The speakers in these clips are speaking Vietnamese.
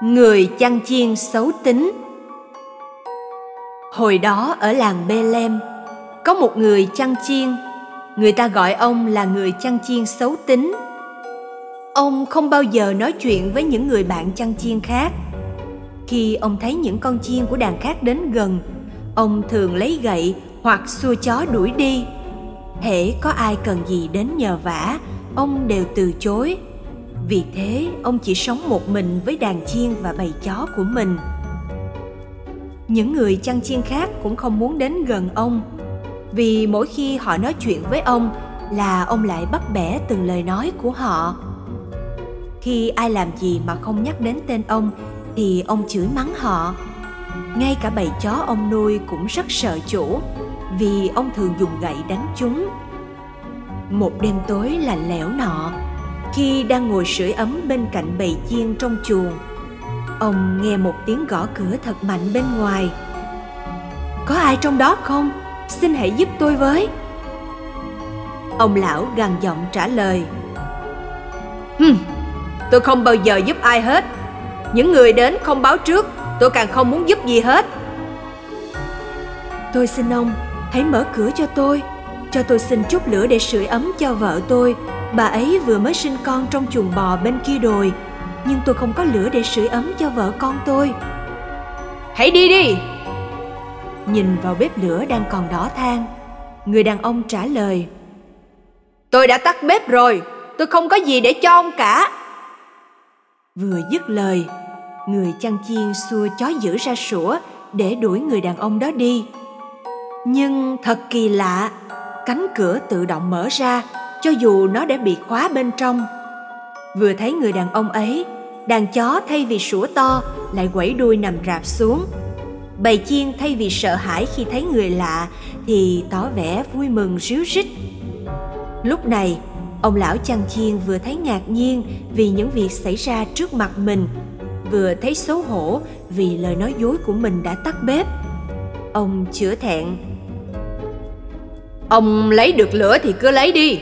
người chăn chiên xấu tính. Hồi đó ở làng Bethlehem có một người chăn chiên. Người ta gọi ông là người chăn chiên xấu tính. Ông không bao giờ nói chuyện với những người bạn chăn chiên khác. Khi ông thấy những con chiên của đàn khác đến gần, ông thường lấy gậy hoặc xua chó đuổi đi. Hễ có ai cần gì đến nhờ vả, ông đều từ chối vì thế, ông chỉ sống một mình với đàn chiên và bầy chó của mình. Những người chăn chiên khác cũng không muốn đến gần ông, vì mỗi khi họ nói chuyện với ông là ông lại bắt bẻ từng lời nói của họ. Khi ai làm gì mà không nhắc đến tên ông thì ông chửi mắng họ. Ngay cả bầy chó ông nuôi cũng rất sợ chủ vì ông thường dùng gậy đánh chúng. Một đêm tối lạnh lẽo nọ khi đang ngồi sưởi ấm bên cạnh bầy chiên trong chuồng, ông nghe một tiếng gõ cửa thật mạnh bên ngoài. Có ai trong đó không? Xin hãy giúp tôi với. Ông lão gằn giọng trả lời. Hừm, tôi không bao giờ giúp ai hết. Những người đến không báo trước, tôi càng không muốn giúp gì hết. Tôi xin ông, hãy mở cửa cho tôi cho tôi xin chút lửa để sưởi ấm cho vợ tôi. Bà ấy vừa mới sinh con trong chuồng bò bên kia đồi nhưng tôi không có lửa để sưởi ấm cho vợ con tôi. Hãy đi đi. Nhìn vào bếp lửa đang còn đỏ than người đàn ông trả lời tôi đã tắt bếp rồi tôi không có gì để cho ông cả. Vừa dứt lời người chăn chiên xua chó dữ ra sủa để đuổi người đàn ông đó đi. Nhưng thật kỳ lạ cánh cửa tự động mở ra, cho dù nó đã bị khóa bên trong. Vừa thấy người đàn ông ấy, đàn chó thay vì sủa to lại quẩy đuôi nằm rạp xuống. Bầy chiên thay vì sợ hãi khi thấy người lạ thì tỏ vẻ vui mừng, ríu rít. Lúc này, ông lão chăn chiên vừa thấy ngạc nhiên vì những việc xảy ra trước mặt mình, vừa thấy xấu hổ vì lời nói dối của mình đã tắt bếp. Ông chữa thẹn ông lấy được lửa thì cứ lấy đi.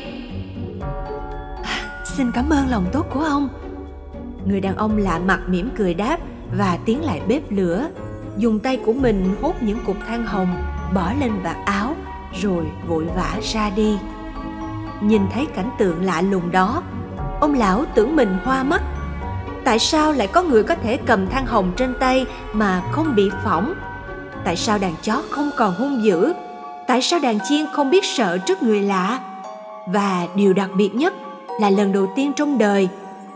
À, xin cảm ơn lòng tốt của ông. Người đàn ông lạ mặt mỉm cười đáp và tiến lại bếp lửa. Dùng tay của mình hốt những cục than hồng, bỏ lên vạt áo, rồi vội vã ra đi. Nhìn thấy cảnh tượng lạ lùng đó, ông lão tưởng mình hoa mắt. Tại sao lại có người có thể cầm than hồng trên tay mà không bị phỏng? Tại sao đàn chó không còn hung dữ? Tại sao đàn chiên không biết sợ trước người lạ? Và điều đặc biệt nhất là lần đầu tiên trong đời,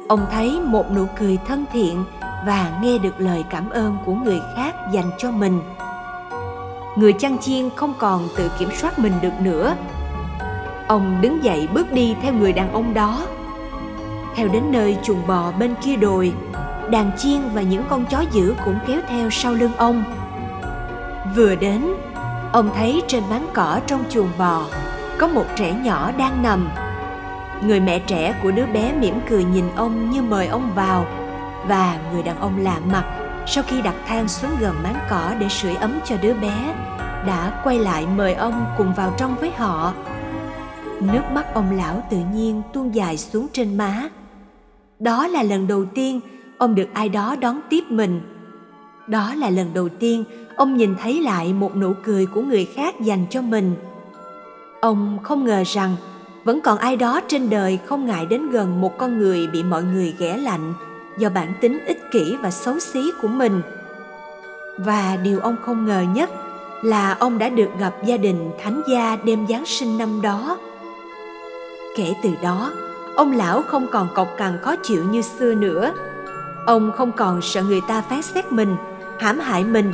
ông thấy một nụ cười thân thiện và nghe được lời cảm ơn của người khác dành cho mình. Người chăn chiên không còn tự kiểm soát mình được nữa. Ông đứng dậy bước đi theo người đàn ông đó. Theo đến nơi chuồng bò bên kia đồi, đàn chiên và những con chó dữ cũng kéo theo sau lưng ông. Vừa đến ông thấy trên máng cỏ trong chuồng bò, có một trẻ nhỏ đang nằm. Người mẹ trẻ của đứa bé mỉm cười nhìn ông như mời ông vào, và người đàn ông lạ mặt sau khi đặt than xuống gần máng cỏ để sưởi ấm cho đứa bé, đã quay lại mời ông cùng vào trong với họ. Nước mắt ông lão tự nhiên tuôn dài xuống trên má. Đó là lần đầu tiên ông được ai đó đón tiếp mình đó là lần đầu tiên ông nhìn thấy lại một nụ cười của người khác dành cho mình. Ông không ngờ rằng vẫn còn ai đó trên đời không ngại đến gần một con người bị mọi người ghẻ lạnh do bản tính ích kỷ và xấu xí của mình. Và điều ông không ngờ nhất là ông đã được gặp gia đình thánh gia đêm giáng sinh năm đó. Kể từ đó, ông lão không còn cọc cằn khó chịu như xưa nữa. Ông không còn sợ người ta phán xét mình hãm hại mình.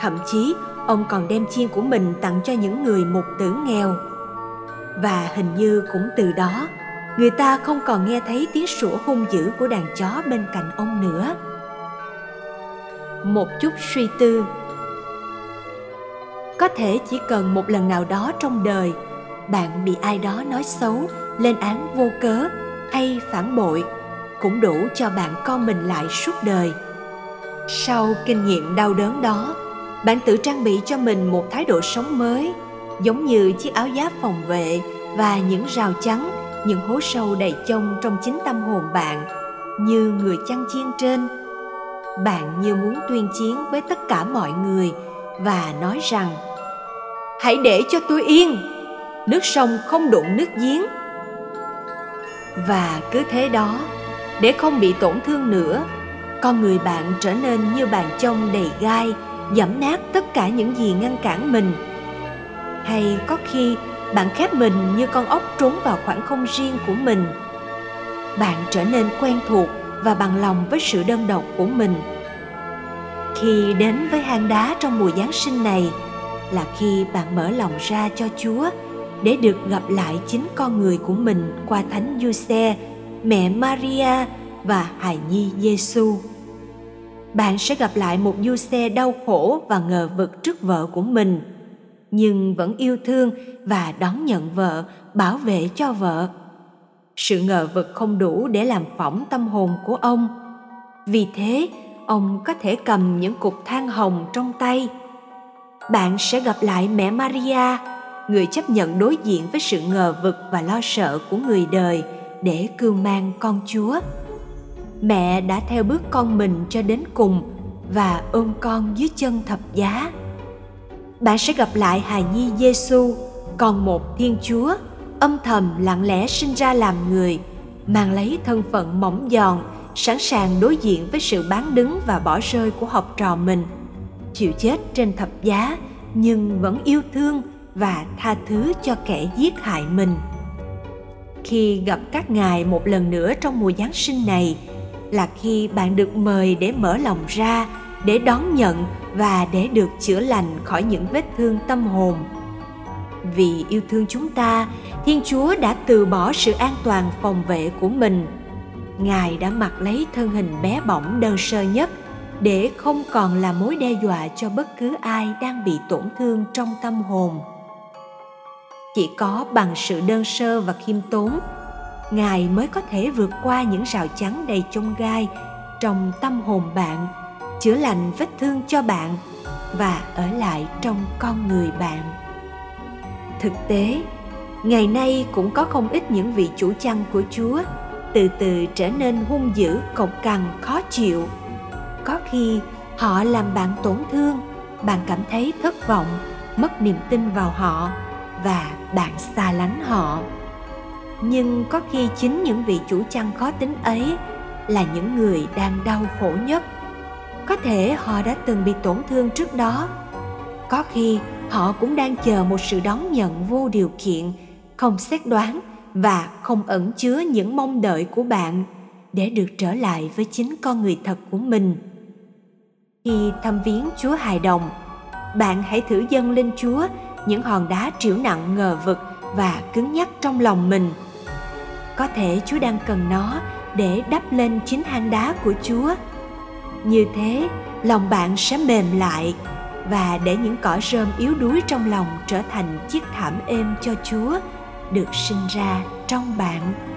Thậm chí, ông còn đem chiên của mình tặng cho những người mục tử nghèo. Và hình như cũng từ đó, người ta không còn nghe thấy tiếng sủa hung dữ của đàn chó bên cạnh ông nữa. Một chút suy tư. Có thể chỉ cần một lần nào đó trong đời, bạn bị ai đó nói xấu, lên án vô cớ hay phản bội cũng đủ cho bạn con mình lại suốt đời sau kinh nghiệm đau đớn đó, bạn tự trang bị cho mình một thái độ sống mới, giống như chiếc áo giáp phòng vệ và những rào chắn, những hố sâu đầy chông trong chính tâm hồn bạn, như người chăn chiên trên. Bạn như muốn tuyên chiến với tất cả mọi người và nói rằng, hãy để cho tôi yên, nước sông không đụng nước giếng. Và cứ thế đó, để không bị tổn thương nữa con người bạn trở nên như bàn chông đầy gai dẫm nát tất cả những gì ngăn cản mình. Hay có khi, bạn khép mình như con ốc trốn vào khoảng không riêng của mình. Bạn trở nên quen thuộc và bằng lòng với sự đơn độc của mình. Khi đến với hang đá trong mùa giáng sinh này, là khi bạn mở lòng ra cho chúa để được gặp lại chính con người của mình qua thánh giuse, mẹ maria và hài nhi giêsu bạn sẽ gặp lại một du xe đau khổ và ngờ vực trước vợ của mình, nhưng vẫn yêu thương và đón nhận vợ, bảo vệ cho vợ. Sự ngờ vực không đủ để làm phỏng tâm hồn của ông. Vì thế, ông có thể cầm những cục than hồng trong tay. Bạn sẽ gặp lại mẹ maria, người chấp nhận đối diện với sự ngờ vực và lo sợ của người đời để cưu mang con chúa mẹ đã theo bước con mình cho đến cùng và ôm con dưới chân thập giá. Bạn sẽ gặp lại hài nhi giêsu còn một thiên chúa, âm thầm lặng lẽ sinh ra làm người, mang lấy thân phận mỏng giòn, sẵn sàng đối diện với sự bán đứng và bỏ rơi của học trò mình. Chịu chết trên thập giá, nhưng vẫn yêu thương và tha thứ cho kẻ giết hại mình. Khi gặp các ngài một lần nữa trong mùa giáng sinh này là khi bạn được mời để mở lòng ra, để đón nhận và để được chữa lành khỏi những vết thương tâm hồn. Vì yêu thương chúng ta, thiên chúa đã từ bỏ sự an toàn phòng vệ của mình. Ngài đã mặc lấy thân hình bé bỏng đơn sơ nhất để không còn là mối đe dọa cho bất cứ ai đang bị tổn thương trong tâm hồn. Chỉ có bằng sự đơn sơ và khiêm tốn ngài mới có thể vượt qua những rào chắn đầy chông gai trong tâm hồn bạn, chữa lành vết thương cho bạn và ở lại trong con người bạn. Thực tế, ngày nay cũng có không ít những vị chủ chăn của chúa từ từ trở nên hung dữ, cộc cằn, khó chịu. Có khi họ làm bạn tổn thương, bạn cảm thấy thất vọng, mất niềm tin vào họ và bạn xa lánh họ nhưng có khi chính những vị chủ chăn khó tính ấy là những người đang đau khổ nhất. Có thể họ đã từng bị tổn thương trước đó. Có khi họ cũng đang chờ một sự đón nhận vô điều kiện, không xét đoán và không ẩn chứa những mong đợi của bạn để được trở lại với chính con người thật của mình. Khi thăm viếng chúa hài đồng, bạn hãy thử dâng lên chúa những hòn đá triểu nặng ngờ vực và cứng nhắc trong lòng mình. Có thể chúa đang cần nó để đắp lên chính hang đá của chúa. Như thế, lòng bạn sẽ mềm lại và để những cỏ rơm yếu đuối trong lòng trở thành chiếc thảm êm cho chúa được sinh ra trong bạn.